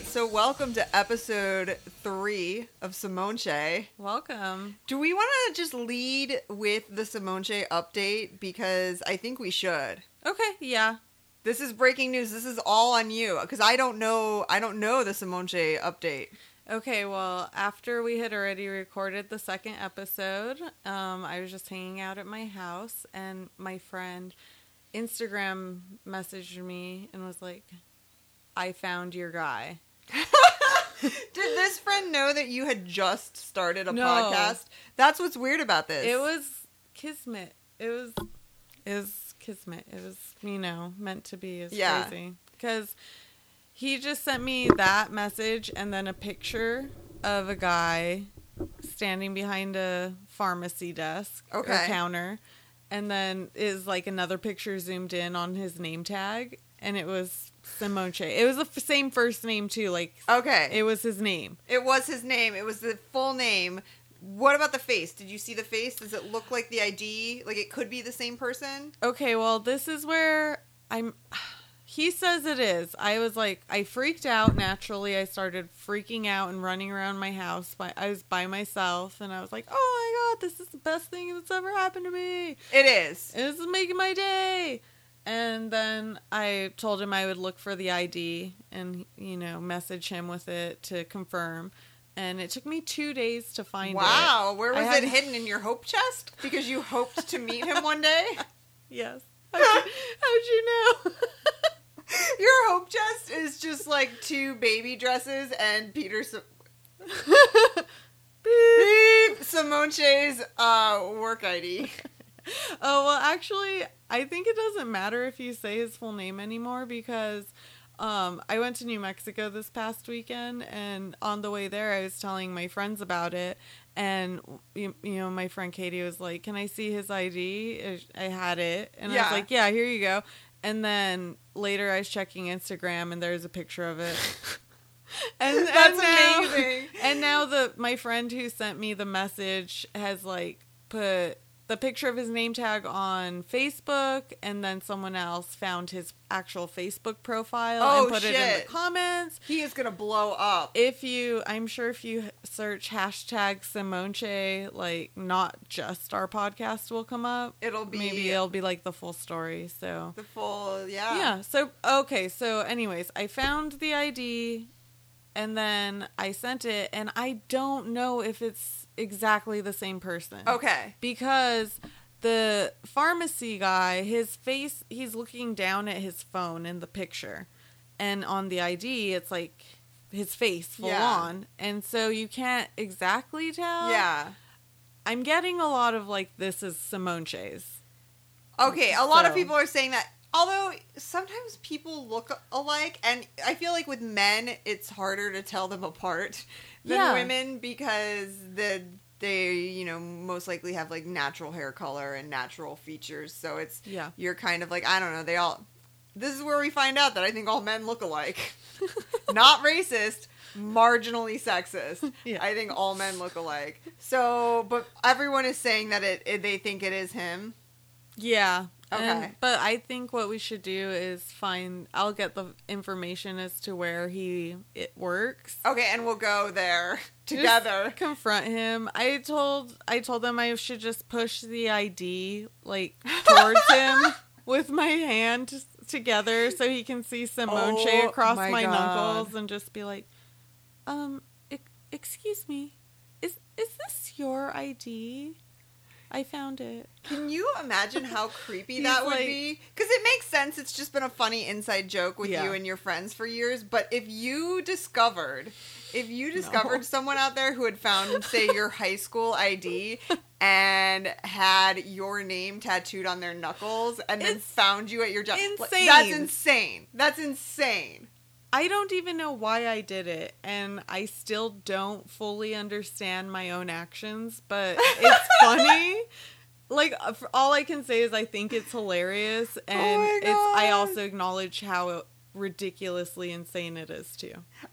right, so welcome to episode three of Simonche. Welcome. Do we want to just lead with the Simonche update? Because I think we should. Okay, yeah. This is breaking news. This is all on you because I don't know. I don't know the Simonche update. Okay, well, after we had already recorded the second episode, um, I was just hanging out at my house, and my friend Instagram messaged me and was like, I found your guy. Did this friend know that you had just started a No. podcast? That's what's weird about this. It was kismet. It was, it was kismet. It was, you know, meant to be. It's Yeah. crazy. Because he just sent me that message and then a picture of a guy standing behind a pharmacy desk or Okay. counter. And then is like another picture zoomed in on his name tag. And it was Simonche. It was the f- same first name too. Like okay. it was his name. It was his name. It was the full name. What about the face? Did you see the face? Does it look like the ID? Like it could be the same person? Okay, well, this is where I'm. He says it is. I was like, I freaked out naturally. I started freaking out and running around my house. By, I was by myself and I was like, oh my God, this is the best thing that's ever happened to me. It is. This is making my day. And then I told him I would look for the ID and, you know, message him with it to confirm. And it took me two days to find it. Wow. Where I was had- it hidden in your hope chest? Because you hoped to meet him one day? Yes. How'd you, how'd you know? Your hope chest is just like two baby dresses and Peter Sim- Beep. Simonche's uh, work ID. Oh well, actually, I think it doesn't matter if you say his full name anymore because um, I went to New Mexico this past weekend, and on the way there, I was telling my friends about it, and you, you know, my friend Katie was like, "Can I see his ID?" I had it, and I was like, "Yeah, here you go." And then later, I was checking Instagram, and there's a picture of it. and That's and now- amazing. and now the my friend who sent me the message has like put the picture of his name tag on Facebook, and then someone else found his actual Facebook profile Oh, and put it in the comments. He is gonna blow up. If you, I'm sure if you search hashtag Simonche, like not just our podcast will come up. It'll be Maybe it'll be like the full story. So the full yeah. yeah. So okay. So anyways, I found the ID, and then I sent it, and I don't know if it's exactly the same person. Okay. Because the pharmacy guy, his face, he's looking down at his phone in the picture, and on the ID, it's like his face full Yeah. on, and so you can't exactly tell. Yeah. I'm getting a lot of like this is Simonche's. Okay, a lot of people are saying that. Although sometimes people look alike, and I feel like with men, it's harder to tell them apart than Yeah. women because the they you know most likely have like natural hair color and natural features. So it's Yeah. you're kind of like I don't know. They all. This is where we find out that I think all men look alike. Not racist, marginally sexist. Yeah. I think all men look alike. So, but everyone is saying that it, it they think it is him. Yeah. Okay. And- but I think what we should do is find. I'll get the information as to where he it works. Okay, and we'll go there Just together. confront him. I told I told them I should just push the ID like towards him with my hand together so he can see Simonche Oh, across my my, knuckles and just be like, um, excuse me, is is this your ID? I found it. Can you imagine how creepy that would like- be? Because it makes sense. It's just been a funny inside joke with Yeah. you and your friends for years. But if you discovered, if you discovered someone out there who had found, say, your high school ID and had your name tattooed on their knuckles and then It's found you at your job, like, insane. that's insane. That's insane. I don't even know why I did it, and I still don't fully understand my own actions, but it's funny. Like uh, all I can say is I think it's hilarious, and Oh it's I also acknowledge how ridiculously insane it is too.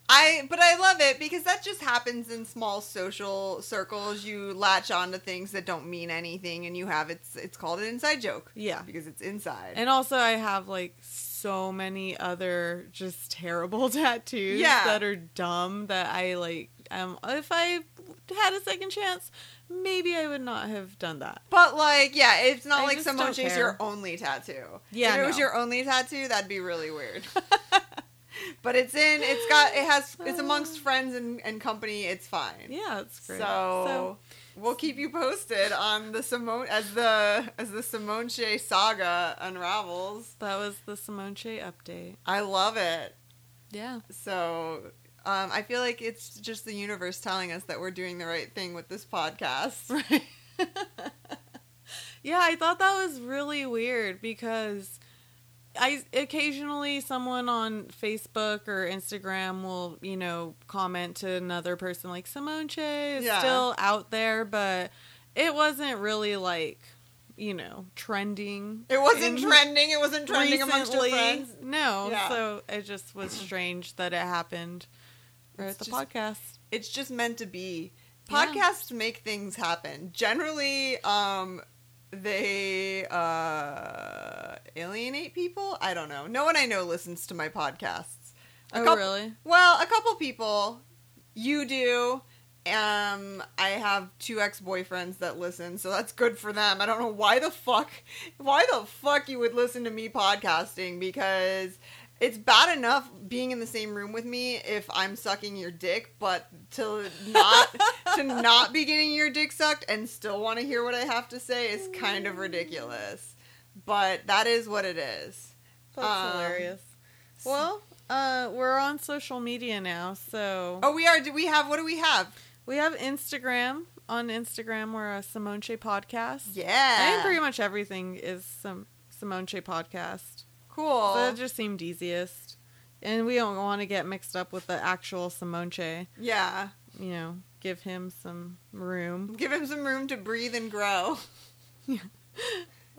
I but I love it because that just happens in small social circles. You latch on to things that don't mean anything, and you have it's it's called an inside joke Yeah, because it's inside. and also I have like so many other just terrible tattoos Yeah. that are dumb that I like. Um, if I had a second chance, maybe I would not have done that. But like, yeah, it's not I like just Simone don't Chase care. your only tattoo. Yeah, if it was your only tattoo, that'd be really weird. but it's in. It's got. It has. It's amongst friends and, and company. It's fine. Yeah, it's great. So, we'll keep you posted on the Simone as the as the Simone Shea saga unravels. that was the Simone Che update. I love it. Yeah. So um, I feel like it's just the universe telling us that we're doing the right thing with this podcast. Right. yeah, I thought that was really weird because I occasionally someone on Facebook or Instagram will, you know, comment to another person like Simone Che is Yeah. still out there, but it wasn't really like, you know, trending. It wasn't trending. It wasn't trending amongst your recently. friends. No, Yeah. so it just was strange that it happened It's at the just- podcast. It's just meant to be. Yeah. Podcasts make things happen. Generally, um, they uh, alienate people. I don't know. No one I know listens to my podcasts. A Oh, couple- really? Well, a couple people. You do. Um, I have two ex boyfriends that listen, so that's good for them. I don't know why the fuck, why the fuck you would listen to me podcasting because it's bad enough being in the same room with me if I'm sucking your dick, but to not to not be getting your dick sucked and still want to hear what I have to say is kind of ridiculous. But that is what it is. That's Um, hilarious. Well, uh, we're on social media now, so Oh, we are. Do we have? What do we have? we have Instagram. On Instagram, we're a Simone Che podcast. Yeah. I think pretty much everything is some Simone Che podcast. Cool. So that just seemed easiest, and we don't want to get mixed up with the actual Simonche. Yeah. You know, give him some room. Give him some room to breathe and grow.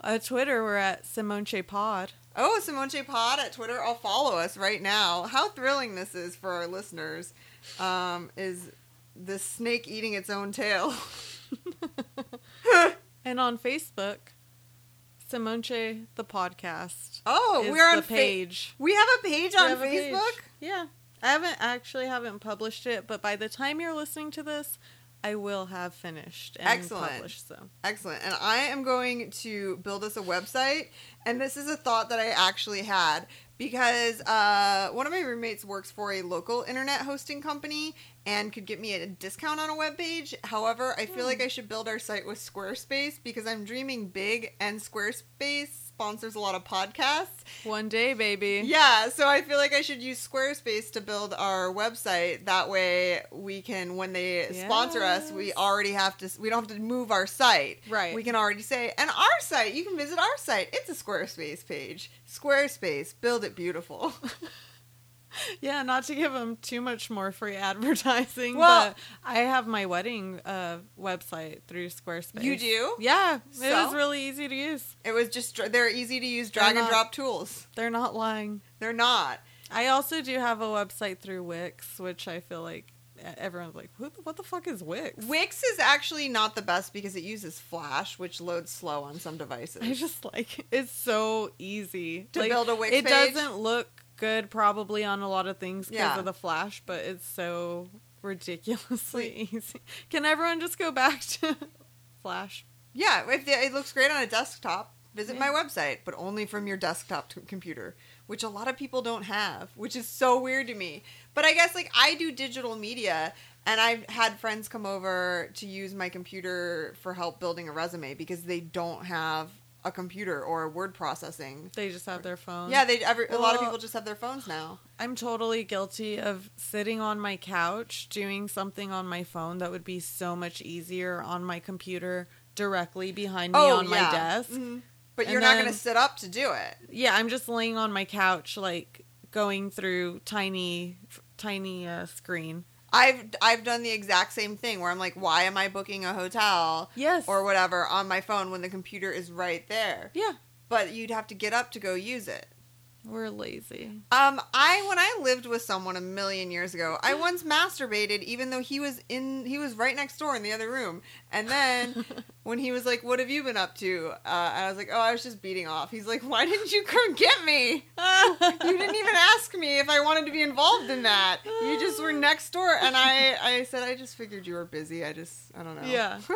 Uh, Twitter, we're at Simonche Pod. Oh, Simonche Pod at Twitter. I'll follow us right now. How thrilling this is for our listeners. Um, is the snake eating its own tail? And on Facebook, Simone Che the podcast. Oh, we're on fa- page. we have a page We on a page. Facebook. Yeah. I haven't actually haven't published it, but by the time you're listening to this, I will have finished and Excellent. published. So Excellent. And I am going to build us a website. And this is a thought that I actually had because uh, one of my roommates works for a local internet hosting company and could get me a discount on a web page. However, I feel Hmm. like I should build our site with Squarespace because I'm dreaming big and Squarespace sponsors a lot of podcasts. one day, baby. Yeah, so I feel like I should use Squarespace to build our website. That way, we can, when they sponsor us, we already have to, we don't have to move our site. Right. We can already say, and our site, you can visit our site. It's a Squarespace page. Squarespace, build it beautiful. Yeah, not to give them too much more free advertising, Well- but I have my wedding uh, website through Squarespace. You do? Yeah, it was really easy to use. It was just they're easy to use drag and drop tools. They're not lying. They're not. I also do have a website through Wix, which I feel like everyone's like, "What the, what the fuck is Wix?" Wix is actually not the best because it uses Flash, which loads slow on some devices. I just like it's so easy To Like, build a Wix It page? doesn't look good probably on a lot of things because Yeah. of the flash, but it's so ridiculously easy. Can everyone just go back to Flash? Yeah, if the, it looks great on a desktop, visit Yeah. my website, but only from your desktop computer, which a lot of people don't have, which is so weird to me. But I guess like I do digital media and I've had friends come over to use my computer for help building a resume because they don't have a computer or word processing. They just have their phone. Yeah, they every, a lot of people just have their phones now. I'm totally guilty of sitting on my couch doing something on my phone that would be so much easier on my computer directly behind me on my desk. Mhm. But And you're not going to sit up to do it. Yeah, I'm just laying on my couch, like going through tiny, tiny uh, screen. I've I've done the exact same thing where I'm like, why am I booking a hotel Yes. or whatever on my phone when the computer is right there? yeah. But you'd have to get up to go use it. We're lazy. Um, I when I lived with someone a million years ago, I once masturbated even though he was in he was right next door in the other room. And then when he was like, "What have you been up to?" Uh, and I was like, "Oh, I was just beating off." He's like, "Why didn't you come get me? You didn't even ask me if I wanted to be involved in that. You just were next door." And I I said, "I just figured you were busy. I just I don't know." Yeah. Were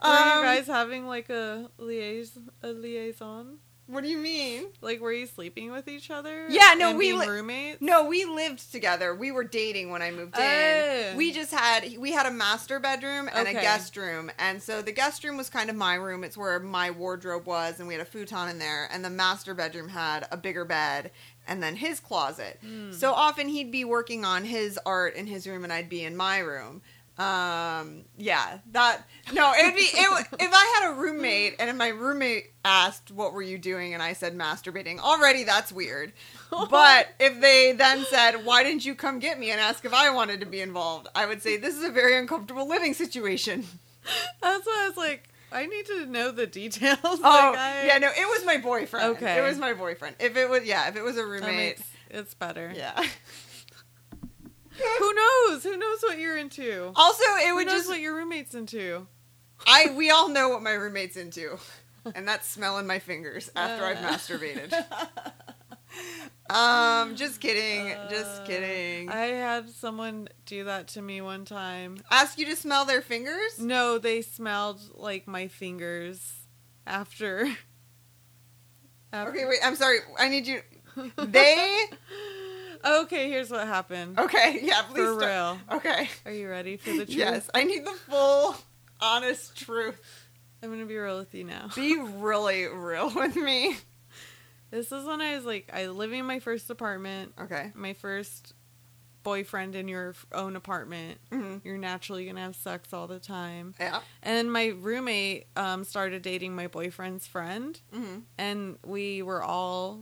Um, you guys having like a liaison? A liaison? What do you mean? Like, were you sleeping with each other? Yeah, no, we li- roommates. No, we lived together. We were dating when I moved in. Oh. We just had we had a master bedroom and Okay. a guest room. And so the guest room was kind of my room. It's where my wardrobe was and we had a futon in there and the master bedroom had a bigger bed and then his closet. Hmm. So often he'd be working on his art in his room and I'd be in my room. Um yeah, that no, it'd be it, would- if I had a roommate and if my roommate asked what were you doing and I said masturbating. Already that's weird. But if they then said, "Why didn't you come get me?" and ask if I wanted to be involved, I would say this is a very uncomfortable living situation. That's why I was like, I need to know the details. Oh, Like, I- yeah, no, it was my boyfriend. Okay. it was my boyfriend. If it was, yeah, if it was a roommate, makes it's better. yeah. Who knows? Who knows what you're into? Also, it Who would knows just what your roommate's into? I we all know what my roommate's into, and that's smelling my fingers after I've Uh. masturbated. Um, just kidding, just Uh, kidding. I had someone do that to me one time. Ask you to smell their fingers. No, they smelled like my fingers after. after- Okay, wait. I'm sorry. I need you. They. Okay, here's what happened. Okay, yeah. Please. For start- real. Okay. Are you ready for the truth? Yes, I need the full, honest truth. I'm gonna be real with you now. Be really real with me. This is when I was like, I living in my first apartment, Okay. my first boyfriend in your own apartment. hmm You're naturally gonna have sex all the time. Yeah. And my roommate um, started dating my boyfriend's friend, hmm and we were all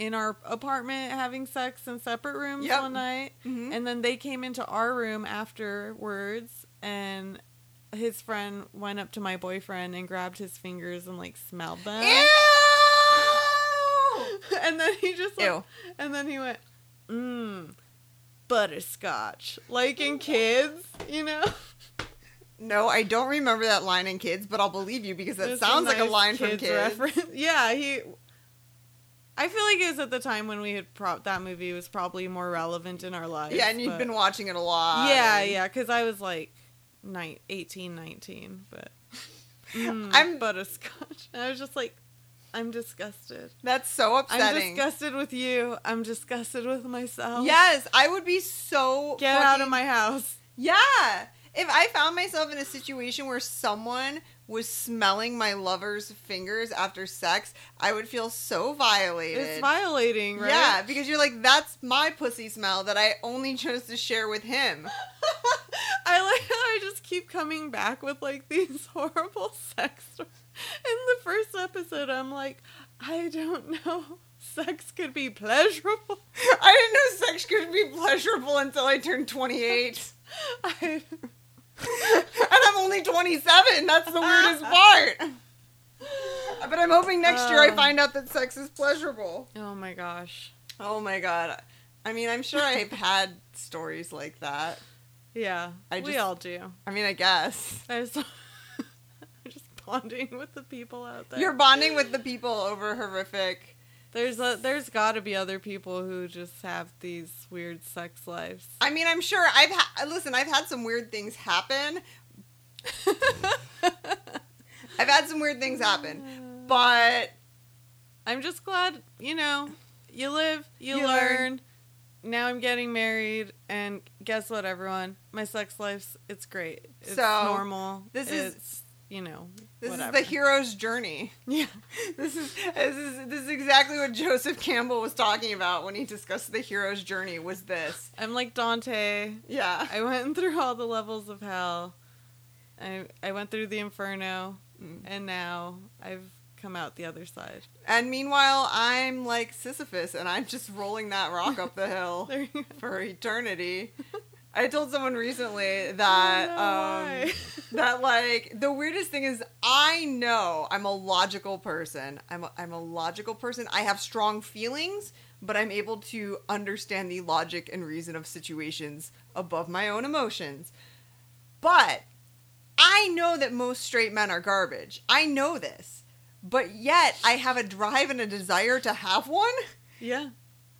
in our apartment having sex in separate rooms Yep. one night. hmm And then they came into our room afterwards, and his friend went up to my boyfriend and grabbed his fingers and like smelled them. Ew. and then he just like, Ew. and then he went, mmm, butterscotch, like in kids, you know. No, I don't remember that line in Kids, but I'll believe you because that It's sounds like a nice line from Kids. reference. yeah, he. I feel like it was at the time when we had pro- that movie was probably more relevant in our lives. Yeah, and you've but- been watching it a lot. Yeah, and- yeah, because I was like, nine, 18, 19, but mm, I'm- butterscotch. And I was just like, I'm disgusted. That's so upsetting. I'm disgusted with you. I'm disgusted with myself. Yes, I would be so. Get out of my house. Yeah. If I found myself in a situation where someone was smelling my lover's fingers after sex, I would feel so violated. It's violating, right? Yeah, because you're like, that's my pussy smell that I only chose to share with him. I like how I just keep coming back with like these horrible sex stories. In the first episode, I'm like, I don't know. Sex could be pleasurable. I didn't know sex could be pleasurable until I turned 28. I, and I'm only 27. That's the weirdest part. But I'm hoping next year I Uh. find out that sex is pleasurable. oh my gosh. Oh my god. I mean, I'm sure I've had stories like that. Yeah, I we just- all do. I mean, I guess. I just, I'm just bonding with the people out there. You're bonding with the people over horrific. There's a, there's got to be other people who just have these weird sex lives. I mean, I'm sure I've had. Listen, I've had some weird things happen. I've had some weird things happen. But I'm just glad, you know, you live, you, You learn. learn. Now I'm getting married, and guess what, everyone? My sex life's it's great. It's So, normal. this is- it's, you know, this whatever. is the hero's journey. yeah. This is this is this is exactly what Joseph Campbell was talking about when he discussed the hero's journey. Was this? I'm like Dante. Yeah. I went through all the levels of hell. I I went through the inferno, Mm. and now I've come out the other side. And meanwhile, I'm like Sisyphus, and I'm just rolling that rock up the hill There you go. for eternity. I told someone recently that um, that like the weirdest thing is I know I'm a logical person. I'm a, I'm a logical person. I have strong feelings, but I'm able to understand the logic and reason of situations above my own emotions. But I know that most straight men are garbage. I know this. But yet I have a drive and a desire to have one. Yeah.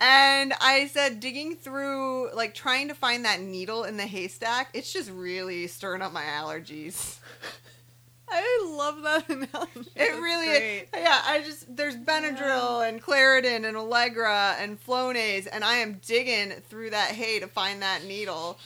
And I said, digging through, like trying to find that needle in the haystack, it's just really stirring up my allergies. I love that analogy. It That's really, great. yeah. I just there's Benadryl and Claritin and Allegra and Flonase, and I am digging through that hay to find that needle.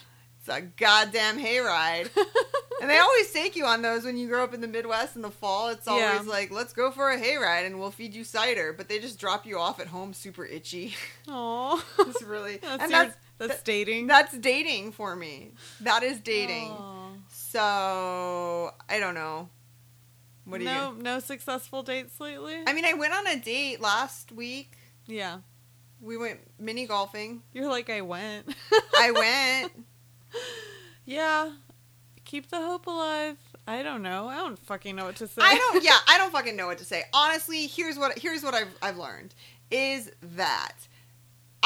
It's a goddamn hayride. and they always take you on those when you grow up in the Midwest in the fall. It's always Yeah. like, let's go for a hayride and we'll feed you cider. But they just drop you off at home super itchy. Aw. it's really That's, and your- that's that's dating. that's dating for me. That is dating. Aw. So I don't know. What do no, you? no successful dates lately. I mean, I went on a date last week. yeah, We went mini golfing. you're like I went. I went. yeah, keep the hope alive. I don't know. I don't fucking know what to say. I don't. Yeah, I don't fucking know what to say. Honestly, here's what here's what I've I've learned is that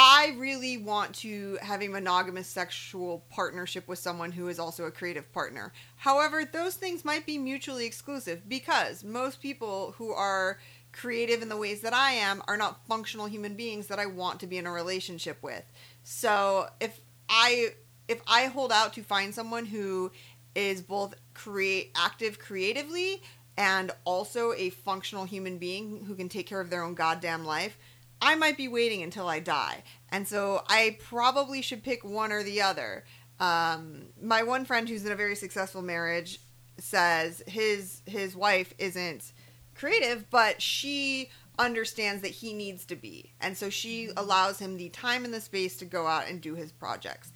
I really want to have a monogamous sexual partnership with someone who is also a creative partner. However, those things might be mutually exclusive because most people who are creative in the ways that I am are not functional human beings that I want to be in a relationship with. So, if I if I hold out to find someone who is both create active creatively and also a functional human being who can take care of their own goddamn life, I might be waiting until I die. And so I probably should pick one or the other. Um, my one friend who's in a very successful marriage says his his wife isn't creative, but she understands that he needs to be. And so she allows him the time and the space to go out and do his projects.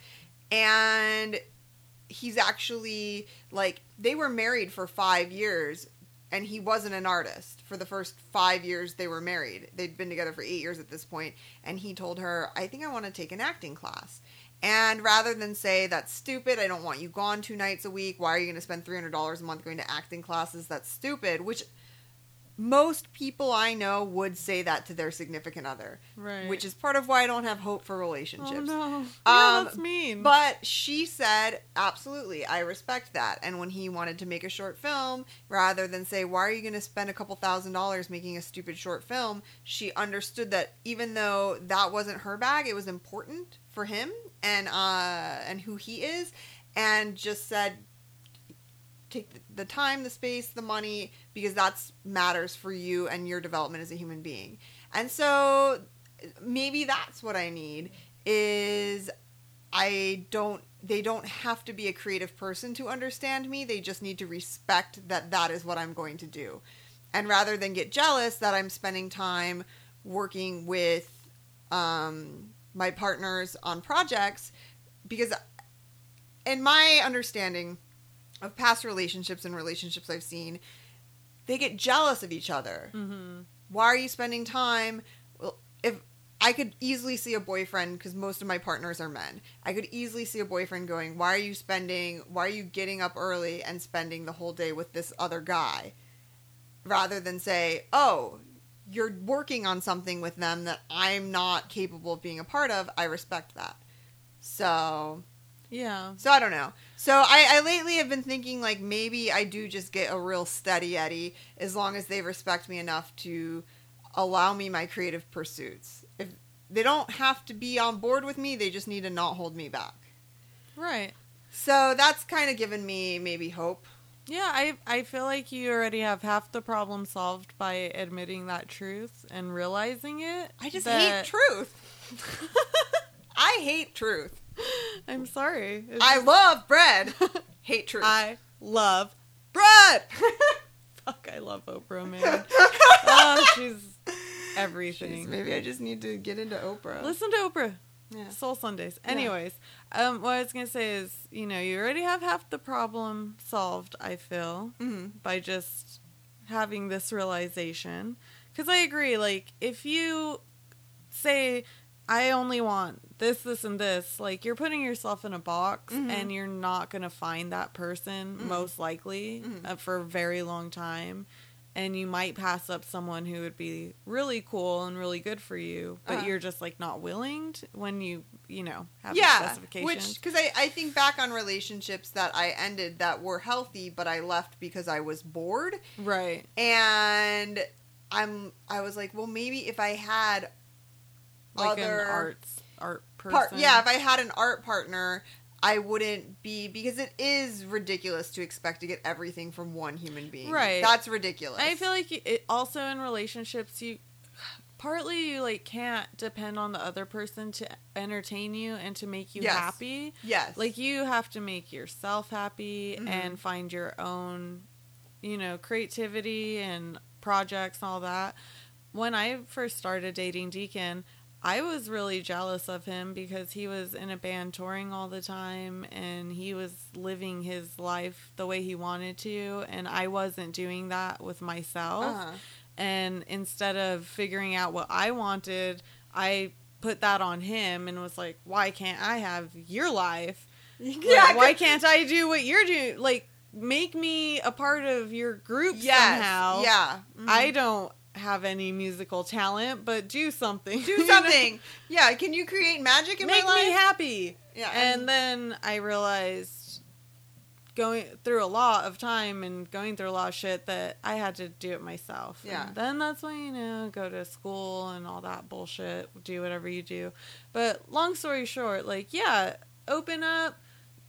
And he's actually like they were married for 5 years and he wasn't an artist for the first 5 years they were married. They'd been together for 8 years at this point and he told her, "I think I want to take an acting class." And rather than say that's stupid, I don't want you gone two nights a week. Why are you going to spend three hundred dollars a month going to acting classes? That's stupid. Which most people I know would say that to their significant other, Right. which is part of why I don't have hope for relationships. Oh no. Yeah, Um, that's mean. But she said, absolutely, I respect that. And when he wanted to make a short film, rather than say, why are you going to spend a couple thousand dollars making a stupid short film, she understood that even though that wasn't her bag, it was important for him and uh, and who he is, and just said, take the- time, the space, the money, because that's matters for you and your development as a human being. And so maybe that's what I need is I don't they don't have to be a creative person to understand me. They just need to respect that that is what I'm going to do. And rather than get jealous that I'm spending time working with um, my partners on projects, because in my understanding of past relationships and relationships I've seen, they get jealous of each other. Hmm why are you spending time? Well if i could easily see a boyfriend because most of my partners are men i could easily see a boyfriend going why are you spending why are you getting up early and spending the whole day with this other guy? Rather than say oh you're working on something with them that i'm not capable of being a part of i respect that. So Yeah. so I don't know. So I, I lately have been thinking like maybe I do just get a real steady Eddie as long as they respect me enough to allow me my creative pursuits. If they don't have to be on board with me, they just need to not hold me back. Right. So that's kind of given me maybe hope. Yeah, I I feel like you already have half the problem solved by admitting that truth and realizing it. I just that- hate truth. I hate truth. I'm sorry. It's I love bread. hate truth. I love bread. fuck. I love Oprah, man. oh, she's everything. Maybe I just need to get into Oprah. Listen to Oprah. Yeah. Soul Sundays. Yeah. Anyways, um, what I was gonna say is, you know, you already have half the problem solved. I feel hmm by just having this realization. Because I agree. Like, if you say, "I only want this, this, and this. Like you're putting yourself in a box, Mhm. and you're not gonna find that person Mhm. most likely Mhm. uh, for a very long time. And you might pass up someone who would be really cool and really good for you, but Uh-huh. you're just like not willing to, when you you know have yeah, specifications. which because I, I think back on relationships that I ended that were healthy, but I left because I was bored, right. and I'm I was like, well, maybe if I had Like other an arts art person. part, yeah, if I had an art partner. I wouldn't be because it is ridiculous to expect to get everything from one human being. Right. That's ridiculous. I feel like it also in relationships you partly you like can't depend on the other person to entertain you and to make you Yes. happy. yes. Like you have to make yourself happy Mhm. and find your own, you know, creativity and projects and all that. When I first started dating Deacon, I was really jealous of him because he was in a band touring all the time and he was living his life the way he wanted to and I wasn't doing that with myself. Uh-huh. And instead of figuring out what I wanted, I put that on him and was like, "Why can't I have your life? Like, Yeah. why can't I do what you're doing? Like, make me a part of your group Yes. somehow. Yeah. Mhm. I don't have any musical talent, but do something. do something. yeah. Can you create magic in Make my life? me happy. yeah. And then I realized going through a lot of time and going through a lot of shit that I had to do it myself. Yeah. And then that's when, you know, go to school and all that bullshit, do whatever you do. But long story short, like, yeah, open up,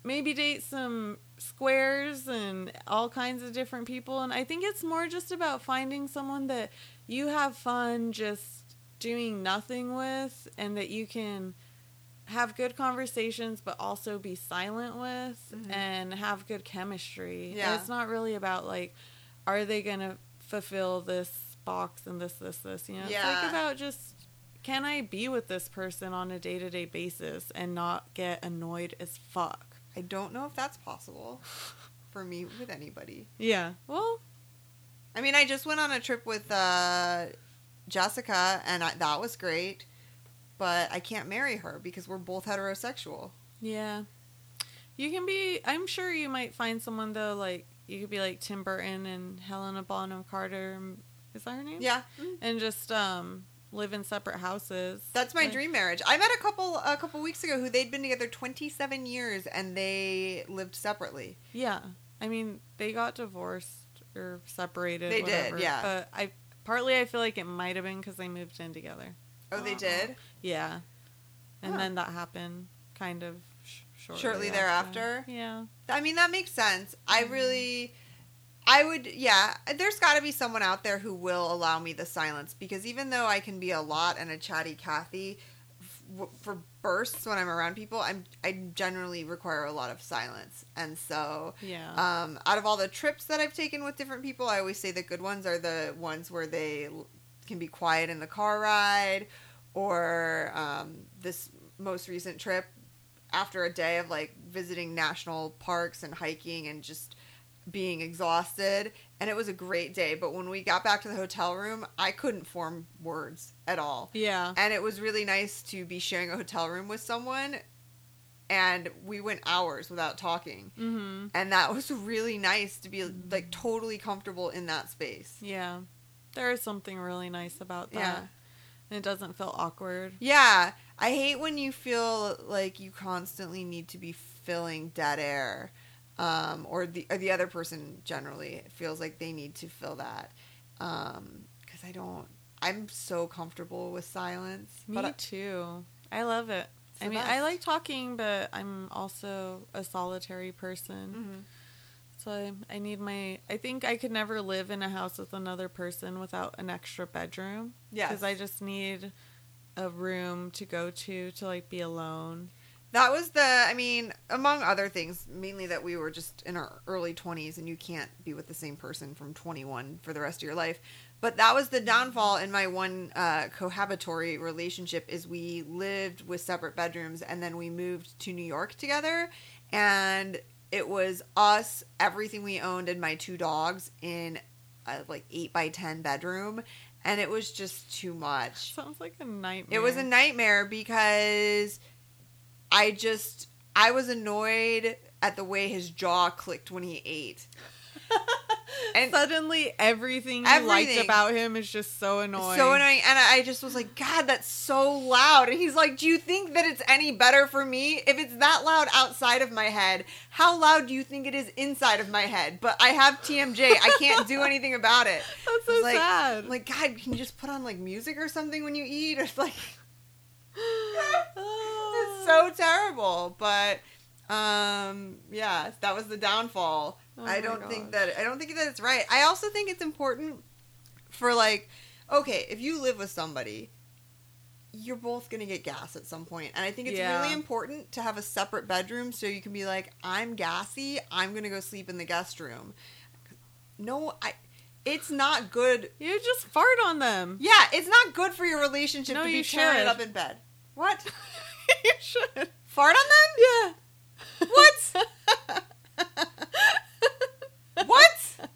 maybe date some squares and all kinds of different people. And I think it's more just about finding someone that you have fun just doing nothing with and that you can have good conversations but also be silent with Mhm. and have good chemistry. Yeah. It's not really about like are they going to fulfill this box and this this this, you know? It's Yeah. like about just can I be with this person on a day-to-day basis and not get annoyed as fuck? I don't know if that's possible for me with anybody. Yeah. Well, I mean, I just went on a trip with uh, Jessica, and I, that was great. But I can't marry her because we're both heterosexual. yeah. You can be I'm sure you might find someone though like you could be like Tim Burton and Helena Bonham Carter. Is that her name? Yeah, and just um live in separate houses. that's my Like, dream marriage. I met a couple a couple weeks ago who they'd been together 27 years and they lived separately. Yeah, I mean they got divorced or separated. They did, whatever, yeah. But I partly I feel like it might have been because they moved in together. Oh, they Uh-uh. did Yeah, and Huh. then that happened kind of sh- shortly, Shortly after. thereafter? Yeah, I mean, that makes sense. I Mhm. really, I would, yeah. There's got to be someone out there who will allow me the silence because even though I can be a lot and a chatty Kathy f- for bursts when I'm around people, I'm I generally require a lot of silence, and so. yeah, Um, out of all the trips that I've taken with different people, I always say the good ones are the ones where they can be quiet in the car ride, or um, this most recent trip after a day of like visiting national parks and hiking and just being exhausted and it was a great day but when we got back to the hotel room i couldn't form words at all yeah, and it was really nice to be sharing a hotel room with someone and we went hours without talking mm-hmm. and that was really nice to be like totally comfortable in that space yeah. There is something really nice about that. Yeah. And it doesn't feel awkward. yeah i hate when you feel like you constantly need to be filling dead air um, or the or the other person generally feels like they need to fill that because i don't i'm so comfortable with silence Me but I- too. I love it. I mean, I like talking, but I'm also a solitary person. Mhm. So I, I need my. I think I could never live in a house with another person without an extra bedroom. Yes. Because I just need a room to go to to like be alone. That was the, I mean, among other things, mainly that we were just in our early 20s and you can't be with the same person from 21 for the rest of your life. But that was the downfall in my one uh, cohabitory relationship is we lived with separate bedrooms and then we moved to New York together and it was us, everything we owned and my two dogs in a like 8 by 10 bedroom and it was just too much. Sounds like a nightmare. It was a nightmare because I just I was annoyed at the way his jaw clicked when he ate. And- Suddenly, everything you liked about him is just so annoying. So annoying. And I just was like, God, that's so loud. And he's like, Do you think that it's any better for me? If it's that loud outside of my head, how loud do you think it is inside of my head? But I have TMJ. I can't do anything about it. That's so like, sad. I'm like, God, can you just put on like music or something when you eat? Or like, it's oh. So terrible. But um, yeah, that was the downfall. Oh I don't think that I don't think that it's right. I also think it's important for like, okay, if you live with somebody, you're both gonna get gas at some point, and I think it's Yeah. really important to have a separate bedroom so you can be like, I'm gassy, I'm gonna go sleep in the guest room. No, I. It's not good. You just fart on them. Yeah, it's not good for your relationship No, to be you tearing it up in bed. What? you should. Fart on them? Yeah. What? what?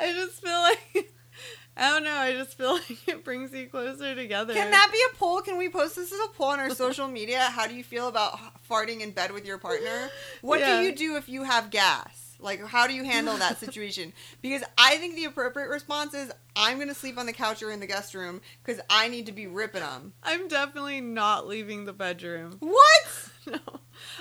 I just feel like I don't know. I just feel like it brings you closer together. Can that be a poll? Can we post this as a poll on our social media? How do you feel about farting in bed with your partner? What Yeah. do you do if you have gas? Like, how do you handle that situation? because I think the appropriate response is I'm going to sleep on the couch or in the guest room because I need to be ripping them. I'm definitely not leaving the bedroom. What? No.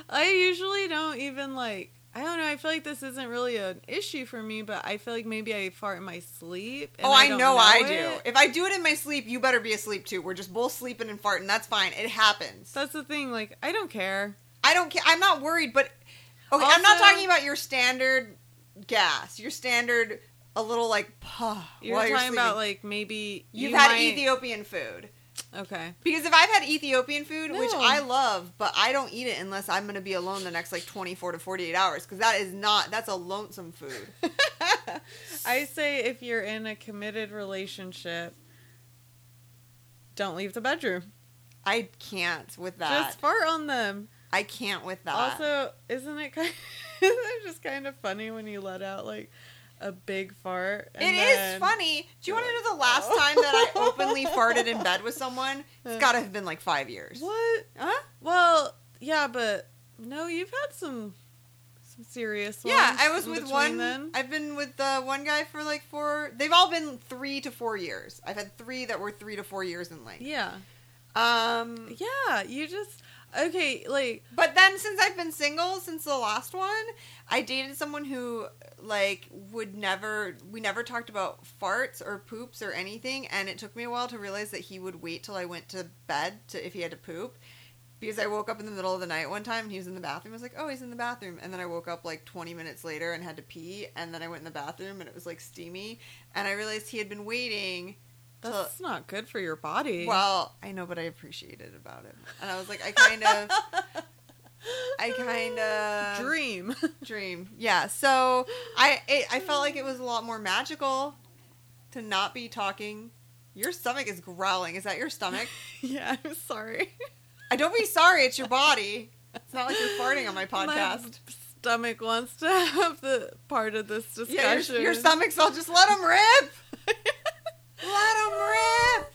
I usually don't even like I don't know, I feel like this isn't really an issue for me, but I feel like maybe I fart in my sleep. and oh, I don't know, I it. do. If I do it in my sleep, you better be asleep too. We're just both sleeping and farting. That's fine. It happens. That's the thing, like I don't care. I don't care. I'm not worried, but okay, I'm not talking about your standard gas. Your standard, a little like puh. You're talking sleeping. about like maybe you've you had might- Ethiopian food. Okay. Because if I've had Ethiopian food, which I love, but I don't eat it unless I'm going to be alone the next like 24 to 48 hours because that is not that's a lonesome food. I say if you're in a committed relationship, don't leave the bedroom. I can't with that. Just fart on them. I can't with that. Also, isn't it kind isn't it just kind of funny when you let out like a big fart? It is funny. Do you want to know the last "Oh." time that I openly farted in bed with someone? It's got to have been like five years. What? Huh? Well, yeah, but no, you've had some some serious ones. Yeah, I was with one. Then. I've been with uh, one guy for like four. They've all been three to four years. I've had three that were three to four years in length. yeah, Um, yeah. You just okay, like but then since I've been single since the last one, I dated someone who like would never. We never talked about farts or poops or anything, and it took me a while to realize that he would wait till I went to bed to if he had to poop. Because I woke up in the middle of the night one time and he was in the bathroom. I was like, oh, he's in the bathroom. And then I woke up like 20 minutes later and had to pee. And then I went in the bathroom and it was like steamy. And I realized he had been waiting. That's not good for your body. well, I know, but I appreciated about it. And I was like, I kind of, I kind of dream. dream. Yeah. So I, it, I felt like it was a lot more magical to not be talking. Your stomach is growling. Is that your stomach? yeah, I'm sorry. I don't be sorry. It's your body. It's not like you're farting on my My podcast. stomach wants to have the part of this discussion. yeah, your, your stomach's all just let them rip. let them rip.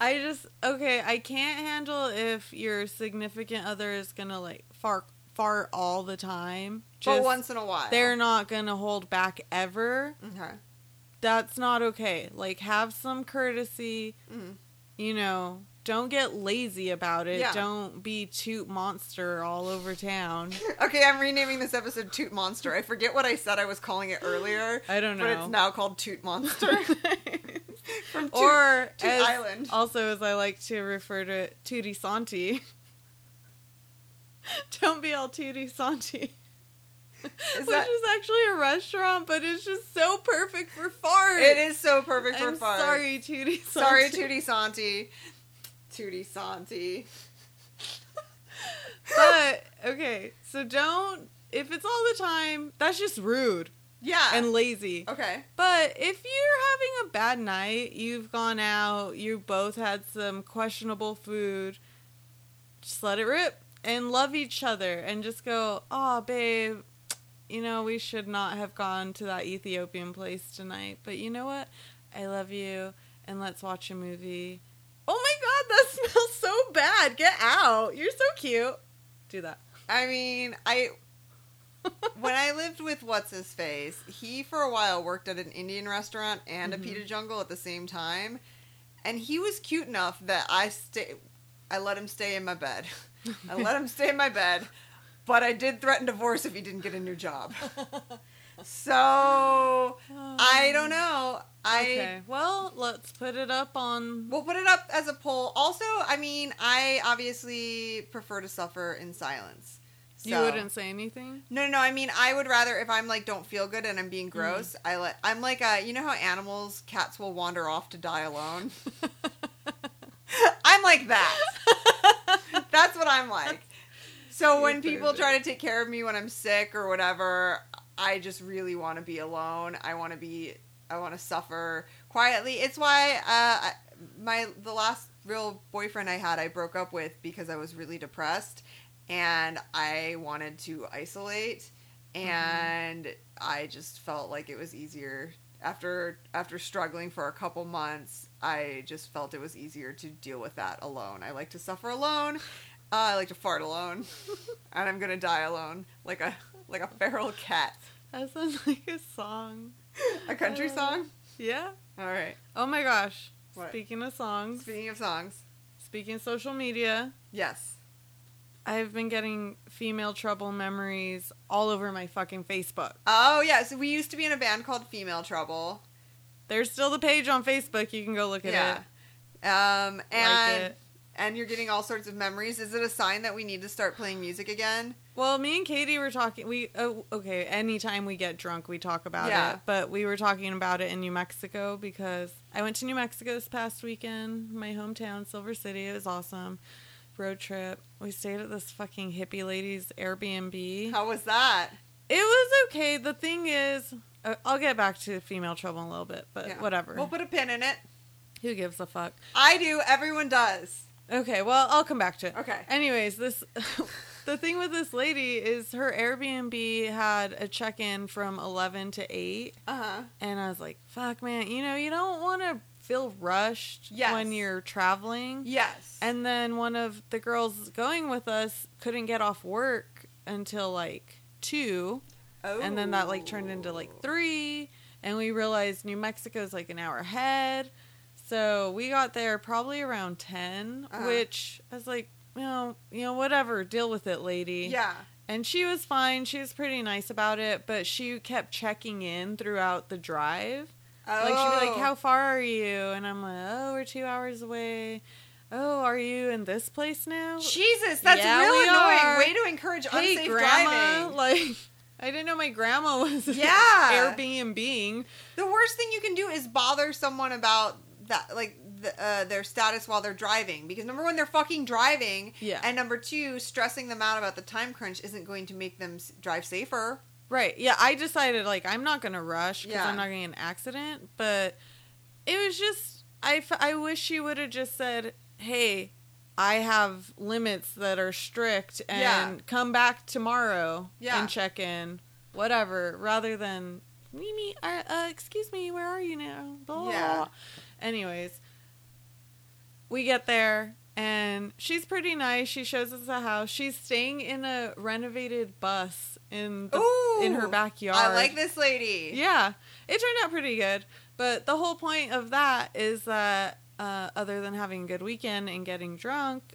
I just okay. I can't handle if your significant other is gonna like fart fart all the time. But Just once in a while, they're not gonna hold back ever. okay. That's not okay. Like have some courtesy. Mhm. You know, don't get lazy about it. Yeah. Don't be toot monster all over town. Okay, I'm renaming this episode Toot Monster. I forget what I said I was calling it earlier. I don't know. But it's now called Toot Monster. From or Toot as, Island. also as I like to refer to it, Tootie Santi. Don't be all Tootie Santi. Is Which that- is actually a restaurant, but it's just so perfect for fart. It is so perfect for I'm fart. sorry, Tootie Santi. Sorry, Tootie Santi. Tootie Santi. But okay, so don't if it's all the time, that's just rude Yeah. and lazy. okay. But if you're having a bad night, you've gone out, you both had some questionable food, just let it rip and love each other and just go, oh, babe, you know, we should not have gone to that Ethiopian place tonight. But you know what? I love you and let's watch a movie. Oh my god, that smells so bad. Get out. You're so cute. Do that. I mean, I when I lived with what's his face, he for a while worked at an Indian restaurant and Mhm. a Pita Jungle at the same time, and he was cute enough that I stay. I let him stay in my bed. I let him stay in my bed, but I did threaten divorce if he didn't get a new job. So I don't know. I Okay. Well, let's put it up on. We'll put it up as a poll. Also, I mean, I obviously prefer to suffer in silence. You wouldn't say anything. No, no, no. I mean, I would rather if I'm like don't feel good and I'm Mm. being gross. I let. I'm like uh You know how animals, cats will wander off to die alone. I'm like that. That's what I'm like. So You're when people try to take care of me when I'm sick or whatever, I just really want to be alone. I want to be. I want to suffer quietly. It's why uh, I- my the last real boyfriend I had, I broke up with because I was really depressed and I wanted to isolate, and I just felt like it was easier after after struggling for a couple months. I just felt it was easier to deal with that alone. I like to suffer alone. Uh, I like to fart alone, and I'm gonna die alone, like a like a feral cat. That sounds like a song. A country Uh, song. Yeah. All right. Oh my gosh. What? Speaking of songs, Speaking of songs, speaking of social media, yes. I've been getting female trouble memories all over my fucking Facebook. Oh yeah. So we used to be in a band called Female Trouble. There's still the page on Facebook. You can go look at yeah. it. Um, Like and it. and you're getting all sorts of memories. Is it a sign that we need to start playing music again? Well, me and Katie were talking. We oh, okay. Anytime we get drunk, we talk about Yeah. it. But we were talking about it in New Mexico because I went to New Mexico this past weekend, my hometown, Silver City. It was awesome. Road trip. We stayed at this fucking hippie lady's Airbnb. How was that? It was okay. The thing is, uh, I'll get back to female trouble in a little bit, but Yeah. whatever. We'll put a pin in it. Who gives a fuck? I do. Everyone does. Okay, well, I'll come back to it. Okay. Anyways, this the thing with this lady is her Airbnb had a check-in from 11 to 8, Uh huh. and I was like, "Fuck, man, you know, you don't want to feel rushed Yes. when you're traveling." Yes. And then one of the girls going with us couldn't get off work until like 2, oh. and then that like turned into like 3, and we realized New Mexico's like an hour ahead. So we got there probably around 10, Uh-huh. which I was like, you know, you know, whatever, deal with it, lady. Yeah. And she was fine. She was pretty nice about it, but she kept checking in throughout the drive. Oh. Like she'd be like, "How far are you?" And I'm like, "Oh, we're two hours away." Oh, are you in this place now? Jesus, that's Yeah, real annoying. are. Way to encourage hey, unsafe grandma! driving. Like, I didn't know my grandma was Yeah. Airbnb. The worst thing you can do is bother someone about that, like the, uh, their status while they're driving. Because number one, they're fucking driving, Yeah. and number two, stressing them out about the time crunch isn't going to make them drive safer. Right. Yeah, I decided like I'm not going to rush cuz Yeah. I'm not going to get an accident, but it was just I, f- I wish she would have just said, "Hey, I have limits that are strict and Yeah. come back tomorrow Yeah. and check in." Whatever, rather than Mimi, uh, uh, excuse me, where are you now? Blah. Yeah. Anyways, we get there and she's pretty nice. She shows us the house. She's staying in a renovated bus in the, Ooh, in her backyard. I like this lady. Yeah, it turned out pretty good. But the whole point of that is that uh, other than having a good weekend and getting drunk,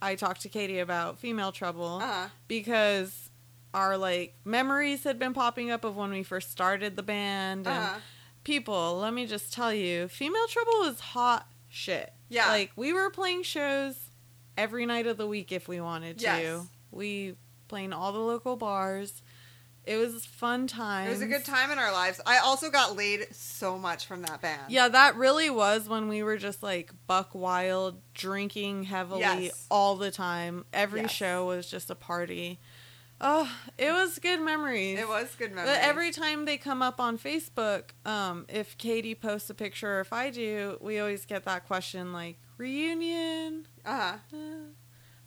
I talked to Katie about female trouble Uh-huh. because our like memories had been popping up of when we first started the band and Uh-huh. people, let me just tell you, female trouble is hot shit. Yeah. Like we were playing shows every night of the week if we wanted to. Yes. We playing all the local bars. It was fun time. It was a good time in our lives. I also got laid so much from that band. Yeah, that really was when we were just like buck wild, drinking heavily Yes. all the time. Every Yes. show was just a party. Oh, it was good memories. It was good memories. But every time they come up on Facebook, um, if Katie posts a picture or if I do, we always get that question like reunion. uh-huh. Uh,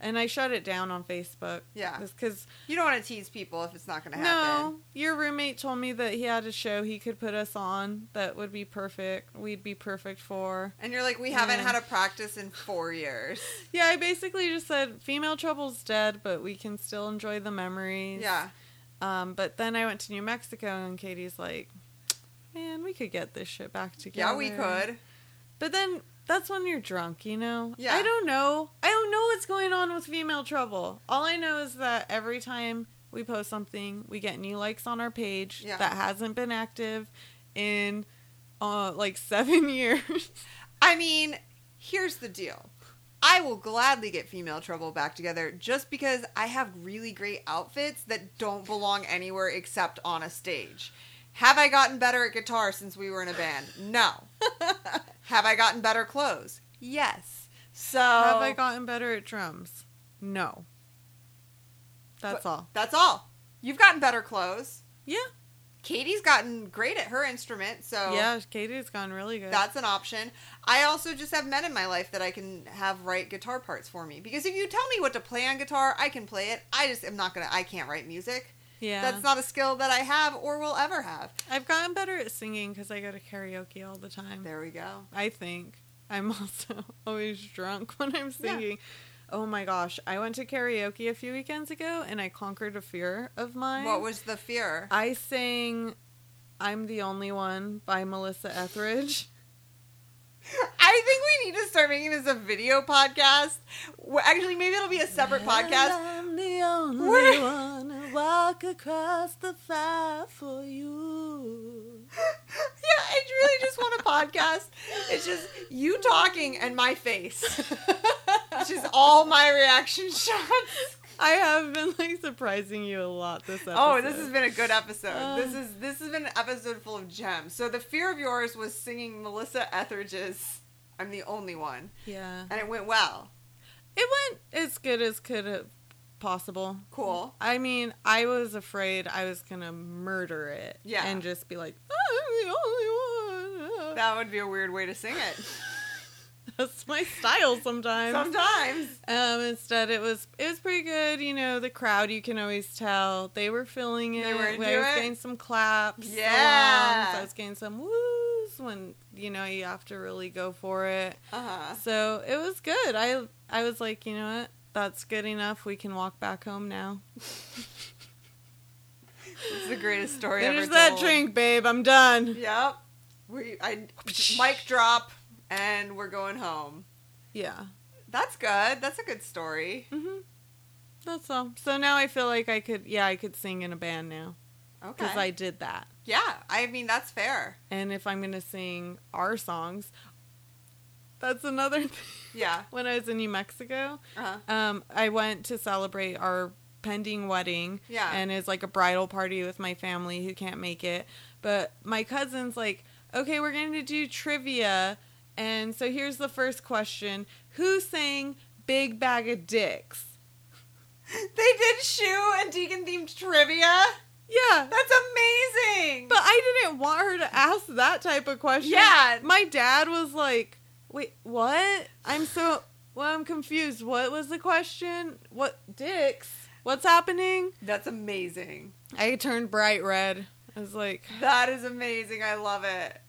and I shut it down on Facebook. Yeah. because You don't want to tease people if it's not going to happen. no, your roommate told me that he had a show he could put us on that would be perfect. We'd be perfect for. And you're like, we haven't Yeah. had a practice in four years. Yeah, I basically just said female trouble's dead, but we can still enjoy the memories. Yeah. Um, but then I went to New Mexico, and Katie's like, "Man, we could get this shit back together." Yeah, we could. But then that's when you're drunk, you know? Yeah. I don't know. I don't know what's going on with female trouble. All I know is that every time we post something, we get new likes on our page Yeah. that hasn't been active in uh, like seven years. I mean, here's the deal. I will gladly get female trouble back together just because I have really great outfits that don't belong anywhere except on a stage. Have I gotten better at guitar since we were in a band? No. have I gotten better clothes? Yes. So Have I gotten better at drums? No. That's But- all. That's all. You've gotten better clothes. Yeah. Katie's gotten great at her instrument, so Yeah, Katie's gone really good. That's an option. I also just have men in my life that I can have write guitar parts for me. Because if you tell me what to play on guitar, I can play it. I just am not gonna. I can't write music. Yeah. That's not a skill that I have or will ever have. I've gotten better at singing because I go to karaoke all the time. There we go. I think. I'm also always drunk when I'm singing. Oh my gosh. I went to karaoke a few weekends ago and I conquered a fear of mine. What was the fear? I sang I'm the Only One by Melissa Etheridge. I think we need to start making this a video podcast. Actually, maybe it'll be a separate podcast. I'm the only one walk across the fire for you. Yeah, I really just want a podcast. It's just you talking and my face. It's just all my reaction shots. I have been like surprising you a lot this episode. Oh, this has been a good episode. Uh. this is this has been an episode full of gems. So the fear of yours was singing Melissa Etheridge's "I'm the Only One," yeah. and it went well. It went as good as could have possible. Cool. I mean, I was afraid I was gonna murder it. Yeah. And just be like, I'm the only one. That would be a weird way to sing it. That's my style sometimes. Sometimes. Um, instead, it was it was pretty good. You know, the crowd you can always tell they were feeling it. They were I was it? getting some claps. Yeah. alongs. I was getting some woos when you know you have to really go for it. Uh huh. So it was good. I I was like, you know what? That's good enough. We can walk back home now. It's the greatest story Finish ever that told. drink, babe. I'm done. Yep. We I mic drop and we're going home. Yeah. That's good. That's a good story. hmm That's all. So now I feel like I could, yeah, I could sing in a band now Okay. because I did that. yeah, I mean that's fair. And if I'm gonna sing our songs, that's another thing. Yeah. When I was in New Mexico, Uh-huh. um, I went to celebrate our pending wedding. Yeah. And it's like a bridal party with my family who can't make it. But my cousin's like, okay, we're going to do trivia. And so here's the first question Who sang Big Bag of Dicks? They did Shu and deacon themed trivia. Yeah. That's amazing. But I didn't want her to ask that type of question. Yeah. My dad was like, wait, what? I'm so, well, I'm confused. What was the question? What, dicks? What's happening? that's amazing. I turned bright red. I was like, That is amazing. I love it.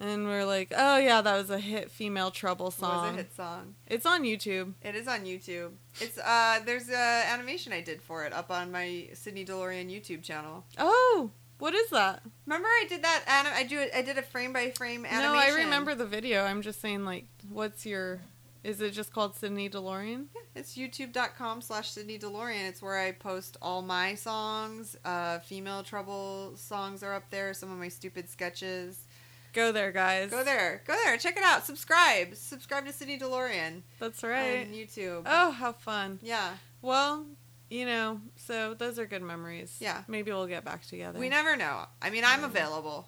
and we're like, oh yeah, that was a hit female trouble It song. was a hit song. It's on YouTube. It is on YouTube. It's uh there's a animation I did for it up on my Sydney DeLorean YouTube channel. Oh, what is that? Remember I did that anim- I do it I did a frame by frame animation. No, I remember the video. I'm just saying, like, what's your? Is it just called Sydney DeLorean? It's youtube.com slash Sydney DeLorean. It's where I post all my songs. Uh, Female Trouble songs are up there. Some of my stupid sketches. Go there, guys. Go there. Go there. Check it out. Subscribe. Subscribe to Sydney DeLorean That's right. on YouTube. Oh, how fun. Yeah. Well, you know, so those are good memories. Yeah. Maybe we'll get back together. We never know. I mean, I'm available.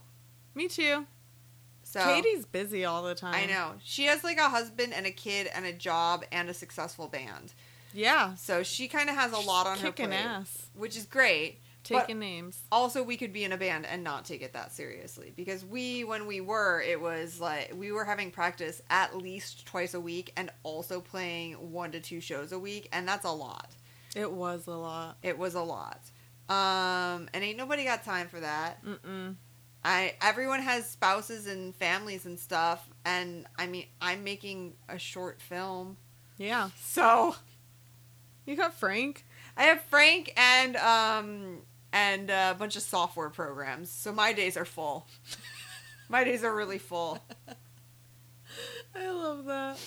Me too. So Katie's busy all the time. I know. She has like a husband and a kid and a job and a successful band. Yeah. So she kind of has a lot on her plate, ass. which is great. taking names. Also, we could be in a band and not take it that seriously because we, when we were, it was like we were having practice at least twice a week and also playing one to two shows a week, and that's a lot. It was a lot. It was a lot. Um, and ain't nobody got time for that. Mm-mm. I everyone has spouses and families and stuff, and I mean, I'm making a short film, Yeah. so You got Frank. I have Frank and um and a bunch of software programs. So my days are full. my days are really full. I love that.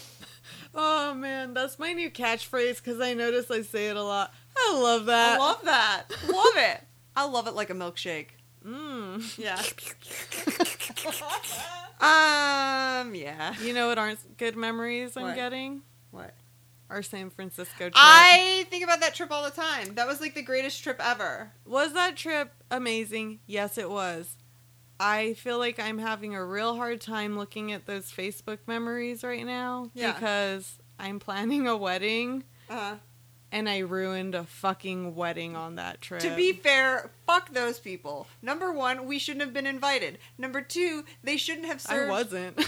Oh man, that's my new catchphrase because I notice I say it a lot. I love that. I love that. Love it. I love it like a milkshake. Mm. Yeah. um. Yeah. You know what aren't good memories I'm What? getting? What? Our San Francisco trip. I think about that trip all the time. That was like the greatest trip ever. Was that trip amazing? Yes, it was. I feel like I'm having a real hard time looking at those Facebook memories right now Yeah. because I'm planning a wedding Uh, and I ruined a fucking wedding on that trip. to be fair, fuck those people. Number one, we shouldn't have been invited. Number two, they shouldn't have I wasn't.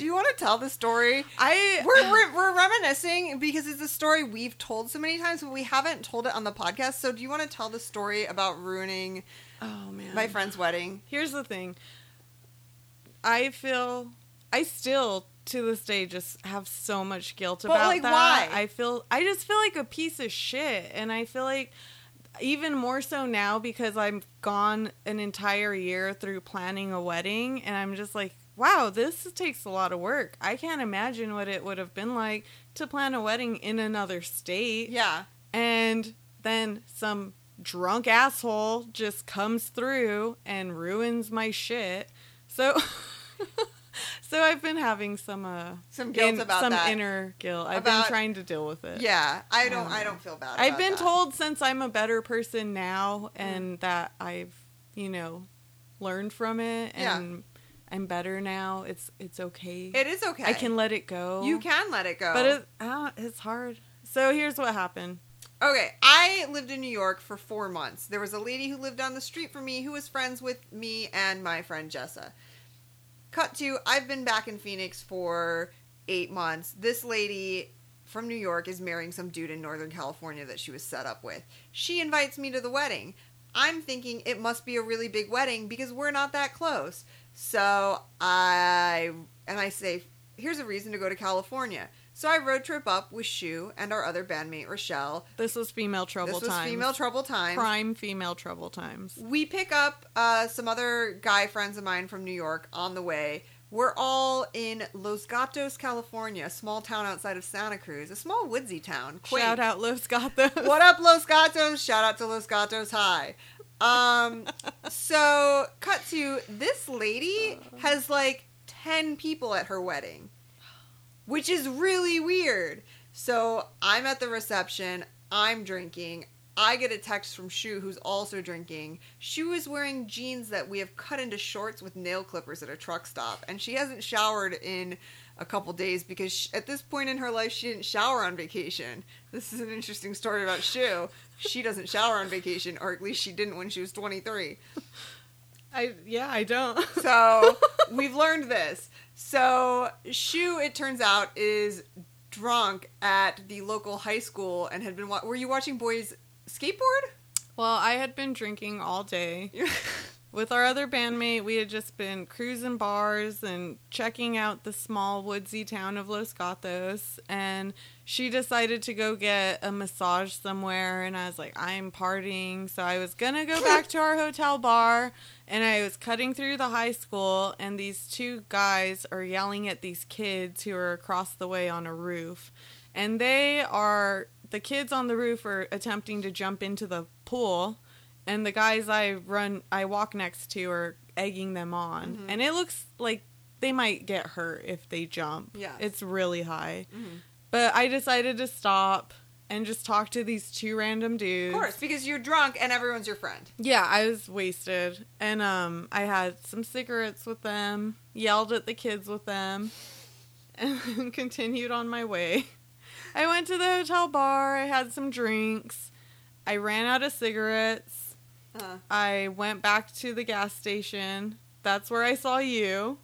Do you want to tell the story? I We're, we're, we're reminiscing because it's a story we've told so many times, but we haven't told it on the podcast. So, do you want to tell the story about ruining Oh man. my friend's wedding? Here's the thing. I feel I still to this day just have so much guilt But, about like, that. why? I feel I just feel like a piece of shit and I feel like even more so now because I'm gone an entire year through planning a wedding and I'm just like wow, this takes a lot of work. I can't imagine what it would have been like to plan a wedding in another state Yeah. and then some drunk asshole just comes through and ruins my shit. So so I've been having some uh Some guilt in- about some that. inner guilt. I've About- been trying to deal with it. Yeah, I don't. Um, I don't feel bad. I've been that. told since I'm a better person now Mm. and that I've, you know, learned from it Yeah. and I'm better now. It's it's okay. it is okay. I can let it go. You can let it go. But it, uh, it's hard. So here's what happened. Okay, I lived in New York for four months. There was a lady who lived down the street from me who was friends with me and my friend Jessa. Cut to, I've been back in Phoenix for eight months. This lady from New York is marrying some dude in Northern California that she was set up with. She invites me to the wedding. I'm thinking it must be a really big wedding because we're not that close. So I, and I say, here's a reason to go to California. So I road trip up with Shu and our other bandmate Rochelle. This was female trouble time. this was times. female trouble times. Prime female trouble times. We pick up uh, some other guy friends of mine from New York on the way. We're all in Los Gatos, California, a small town outside of Santa Cruz, a small woodsy town. Quaint. Shout out Los Gatos. What up, Los Gatos? Shout out to Los Gatos High. Um, so cut to this lady has like 10 people at her wedding, which is really weird. So I'm at the reception, I'm drinking. I get a text from Shu, who's also drinking. Shu is wearing jeans that we have cut into shorts with nail clippers at a truck stop, and she hasn't showered in a couple days because sh at this point in her life, she didn't shower on vacation. This is an interesting story about Shu. She doesn't shower on vacation, or at least she didn't when she was 23. I yeah, I don't. So we've learned this. So Shu, it turns out, is drunk at the local high school and had been. Wa- were you watching boys skateboard? well, I had been drinking all day with our other bandmate. We had just been cruising bars and checking out the small woodsy town of Los Gatos, and she decided to go get a massage somewhere. And I was like, I'm partying, so I was gonna go back to our hotel bar. And I was cutting through the high school, and these two guys are yelling at these kids who are across the way on a roof. And they are, the kids on the roof are attempting to jump into the pool, and the guys I run, I walk next to are egging them on. Mhm. And it looks like they might get hurt if they jump. Yeah. It's really high. Mhm. But I decided to stop and just talk to these two random dudes. Of course, because you're drunk and everyone's your friend. Yeah, I was wasted. And um I had some cigarettes with them, yelled at the kids with them, and continued on my way. I went to the hotel bar, I had some drinks, I ran out of cigarettes. Uh. I went back to the gas station. That's where I saw you.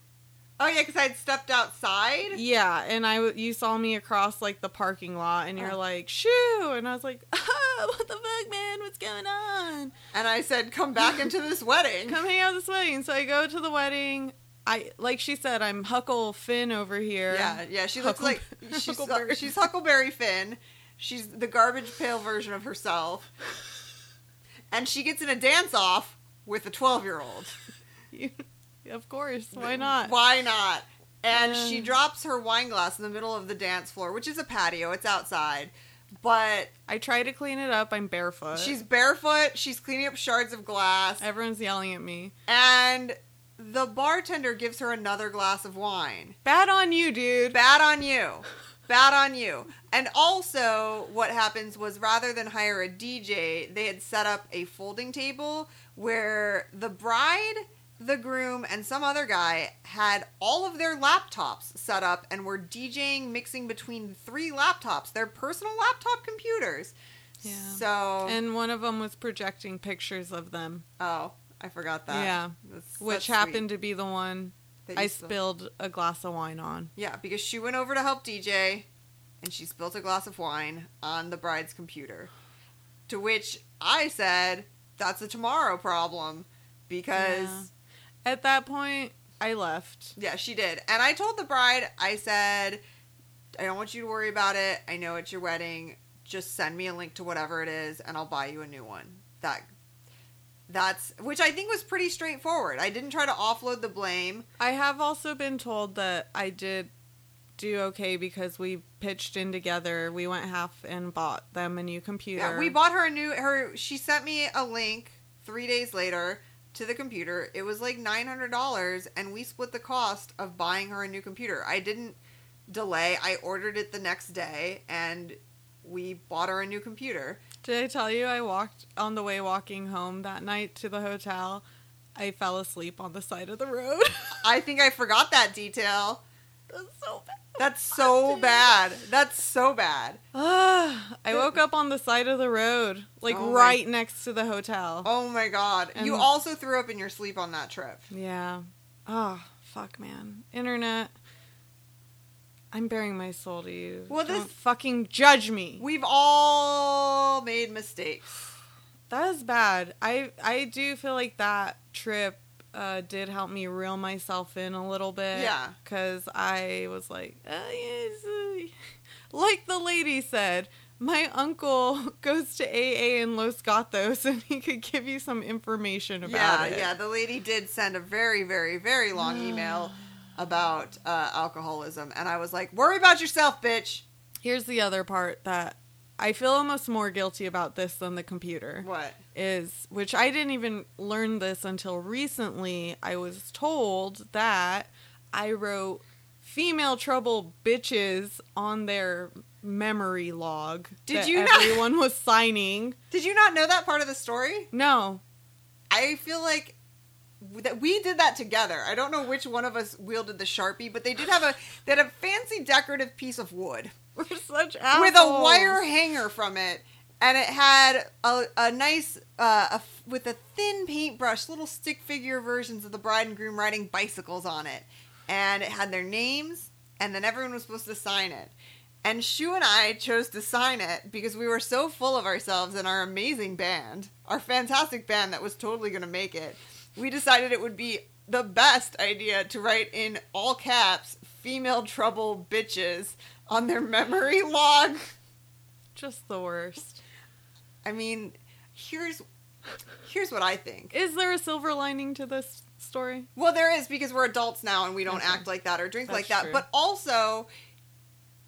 Oh yeah, because I had stepped outside. Yeah, and I you saw me across like the parking lot, and you're Oh. like, "Shu!" And I was like, ah, "What the fuck, man? What's going on?" And I said, "Come back into this wedding." Come hang out this wedding. So I go to the wedding. I like she said, I'm Huckle Finn over here. Yeah, yeah. She looks Huckle- like she's Huckleberry. she's Huckleberry Finn. She's the garbage pail version of herself, and she gets in a dance off with a twelve year old. Of course. Why not? Why not? And Yeah. she drops her wine glass in the middle of the dance floor, which is a patio. It's outside, but I try to clean it up. I'm barefoot. she's barefoot. She's cleaning up shards of glass, Everyone's yelling at me. and the bartender gives her another glass of wine. Bad on you, dude. Bad on you. Bad on you. And also, what happens was rather than hire a DJ, they had set up a folding table where the bride, the groom, and some other guy had all of their laptops set up and were DJing, mixing between three laptops, their personal laptop computers. Yeah. So, And one of them was projecting pictures of them, oh, I forgot that. Yeah. That's- which that's happened to be the one that I still- spilled a glass of wine on. Yeah, because she went over to help DJ and she spilled a glass of wine on the bride's computer. To which I said, that's a tomorrow problem because Yeah. At that point, I left. yeah. she did. And I told the bride, I said, I don't want you to worry about it. I know it's your wedding. Just send me a link to whatever it is and I'll buy you a new one. That that's which I think was pretty straightforward. I didn't try to offload the blame. I have also been told that I did do okay because we pitched in together. We went half and bought them a new computer. Yeah, we bought her a new her she sent me a link 3 days later to the computer. It was like $900 and we split the cost of buying her a new computer. I didn't delay. I ordered it the next day and we bought her a new computer. Did I tell you I walked on the way walking home that night to the hotel? I fell asleep on the side of the road. I think I forgot that detail. That's so bad. That's so bad. That's so bad. I woke up on the side of the road, like Oh my- right next to the hotel. Oh my god. you also threw up in your sleep on that trip. Yeah. Oh, fuck, man. Internet. I'm bearing my soul to you. Well, this- Don't fucking judge me. We've all made mistakes. That is bad. I I do feel like that trip uh, did help me reel myself in a little bit. Yeah. Because I was like, uh, yes, uh," like the lady said, my uncle goes to AA in Los Gatos and he could give you some information about yeah, it. yeah. The lady did send a very, very, very long email about uh, alcoholism, and I was like, "Worry about yourself, bitch." Here's the other part that I feel almost more guilty about this than the computer. What? Is which I didn't even learn this until recently. I was told that I wrote female trouble bitches on their memory log. Did that you not- everyone was signing. Did you not know that part of the story? No. I feel like that we did that together. I don't know which one of us wielded the sharpie, but they did have a they had a fancy decorative piece of wood We're such assholes. with a wire hanger from it, and it had a, a nice uh, a with a thin paintbrush, little stick figure versions of the bride and groom riding bicycles on it, and it had their names, and then everyone was supposed to sign it. And Shu and I chose to sign it because we were so full of ourselves and our amazing band, our fantastic band that was totally going to make it. We decided it would be the best idea to write in all caps female trouble bitches on their memory log. Just the worst. I mean, here's here's what I think. Is there a silver lining to this story? Well, there is because we're adults now and we don't Okay. act like that or drink like that. true. But also,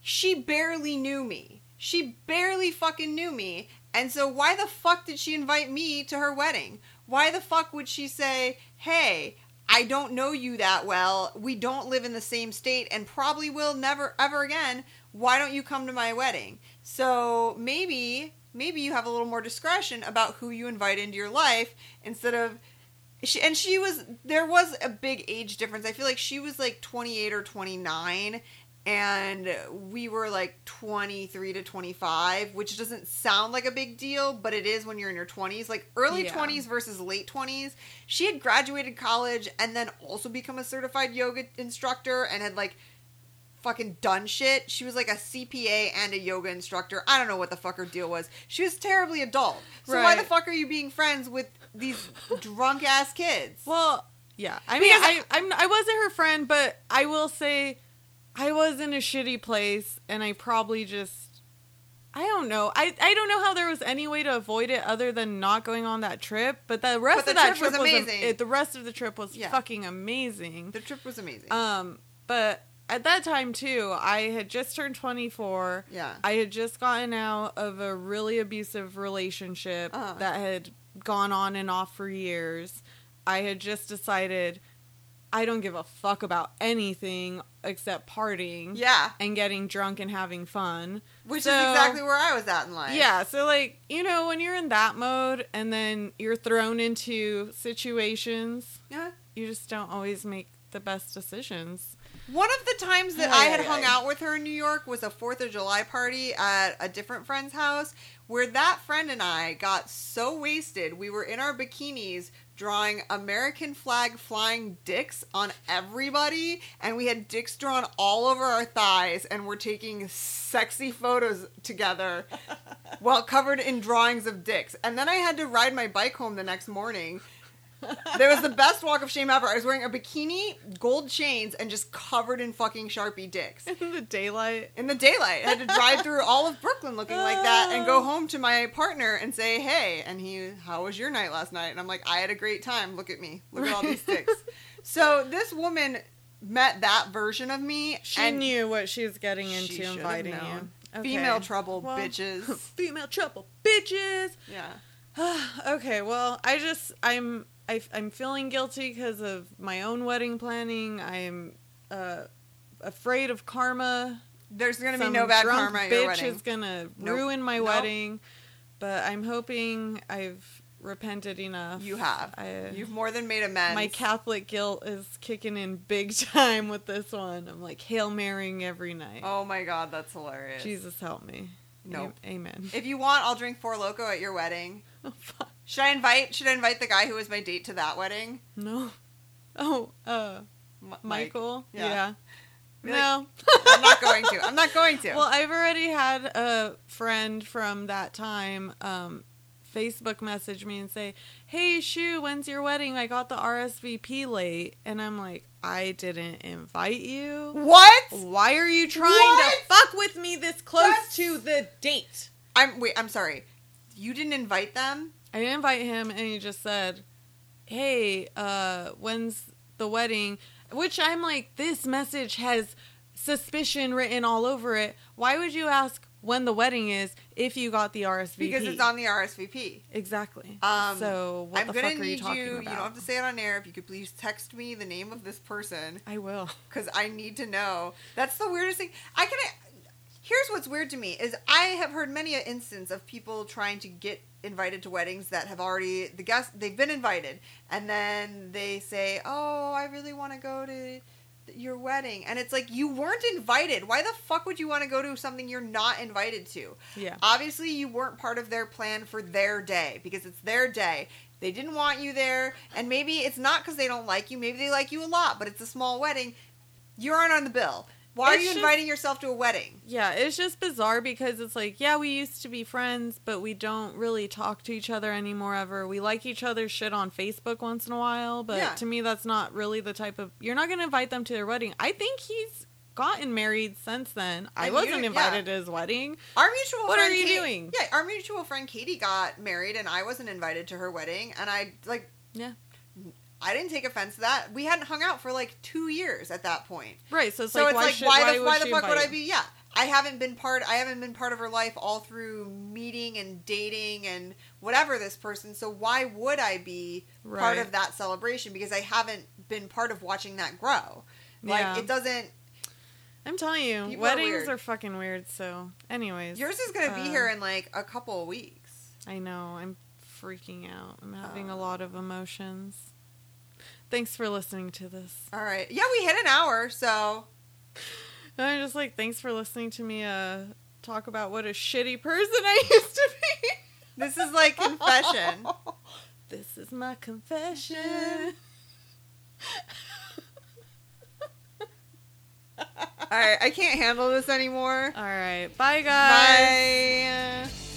she barely knew me. She barely fucking knew me. And so, why the fuck did she invite me to her wedding? Why the fuck would she say, hey, I don't know you that well. We don't live in the same state and probably will never, ever again. Why don't you come to my wedding? So, maybe. Maybe you have a little more discretion about who you invite into your life instead of she and she was there was a big age difference. I feel like she was like 28 or 29 and we were like 23 to 25, which doesn't sound like a big deal, but it is when you're in your 20s. Like early Yeah. 20s versus late 20s. She had graduated college and then also become a certified yoga instructor and had like fucking done shit. She was like a CPA and a yoga instructor. I don't know what the fuck her deal was. She was terribly adult. So why the fuck are you being friends with these drunk ass kids? Well, yeah. I mean, Because I, I'm I wasn't her friend, but I will say, I was in a shitty place, and I probably just, I don't know. I I don't know how there was any way to avoid it other than not going on that trip. But the rest But of that trip was am- amazing. it- the rest of the trip was Yeah. fucking amazing. the trip was amazing. Um, but at that time too, I had just turned 24. yeah. I had just gotten out of a really abusive relationship Uh-huh. that had gone on and off for years. I had just decided I don't give a fuck about anything except partying Yeah. and getting drunk and having fun. Which So- is exactly where I was at in life. Yeah, so like, you know, when you're in that mode and then you're thrown into situations, Yeah. you just don't always make the best decisions. One of the times that I had hung out with her in New York was a 4th of July party at a different friend's house where that friend and I got so wasted. We were in our bikinis drawing American flag flying dicks on everybody and we had dicks drawn all over our thighs and we're taking sexy photos together while covered in drawings of dicks. And then I had to ride my bike home the next morning. There was the best walk of shame ever. I was wearing a bikini, gold chains, and just covered in fucking Sharpie dicks. In the daylight. In the daylight. I had to drive through all of Brooklyn looking like that and go home to my partner and say, hey. And he, how was your night last night? And I'm like, I had a great time. Look at me. Look at all these dicks. So this woman met that version of me. She knew what she was getting into inviting you. Okay. Female trouble, Well, bitches. Female trouble, bitches. Yeah. okay, well, I just I'm I, I'm feeling guilty because of my own wedding planning. I'm uh, afraid of karma. There's going to be no bad karma at bitch your is gonna Nope. ruin my Nope. wedding. But I'm hoping I've repented enough. You have. I, You've more than made amends. my Catholic guilt is kicking in big time with this one. I'm like hail marrying every night. Oh my god, that's hilarious. Jesus help me. Nope. A- Amen. If you want, I'll drink Four Loko at your wedding. Oh, fuck. Should I invite? Should I invite the guy who was my date to that wedding? No. Oh, uh, M- Mike. Michael. Yeah. Yeah. Like- no. I'm not going to. I'm not going to. Well, I've already had a friend from that time um, Facebook message me and say, "Hey, Shu, when's your wedding? I got the RSVP late." And I'm like, "I didn't invite you. what? Why are you trying What? to fuck with me this close That's- to the date?" I'm wait. I'm sorry. You didn't invite them. I didn't invite him, and he just said, "Hey, uh, when's the wedding?" Which I'm like, this message has suspicion written all over it. Why would you ask when the wedding is if you got the RSVP? Because it's on the RSVP. exactly. Um, so what I'm the gonna fuck are you need talking you. about? You don't have to say it on air. If you could please text me the name of this person, I will. because I need to know. That's the weirdest thing. I can. Here's what's weird to me is I have heard many an instance of people trying to get invited to weddings that have already the guests they've been invited and then they say, "Oh, I really want to go to your wedding," and it's like you weren't invited. Why the fuck would you want to go to something you're not invited to? Yeah. Obviously, you weren't part of their plan for their day because it's their day. They didn't want you there, and maybe it's not because they don't like you. Maybe they like you a lot, but it's a small wedding. You aren't on the bill. Why are you just- inviting yourself to a wedding? Yeah, it's just bizarre because it's like, yeah, we used to be friends, but we don't really talk to each other anymore ever. We like each other's shit on Facebook once in a while, but Yeah. to me, that's not really the type of. You're not going to invite them to their wedding. I think he's gotten married since then. I And wasn't invited to his wedding. Our mutual What are you doing? Yeah, our mutual friend Katie got married, and I wasn't invited to her wedding, and I like. Yeah. I didn't take offense to that. We hadn't hung out for like two years at that point. Right, so it's so like, it's why, like should, why, the why the fuck would I be? Yeah, I haven't been part. I haven't been part of her life all through meeting and dating and whatever this person. So why would I be part of that celebration? Because I haven't been part of watching that grow. Like Yeah. it doesn't. I'm telling you, People are weddings are, fucking weird. So, anyways, Yours is gonna be uh, here in like a couple of weeks. I know. I'm freaking out. I'm having a Oh. lot of emotions. Thanks for listening to this. All right. Yeah, we hit an hour, so And I'm just like, thanks for listening to me uh, talk about what a shitty person I used to be. This is like confession. This is my confession. All right, I can't handle this anymore. All right. Bye, guys. Bye.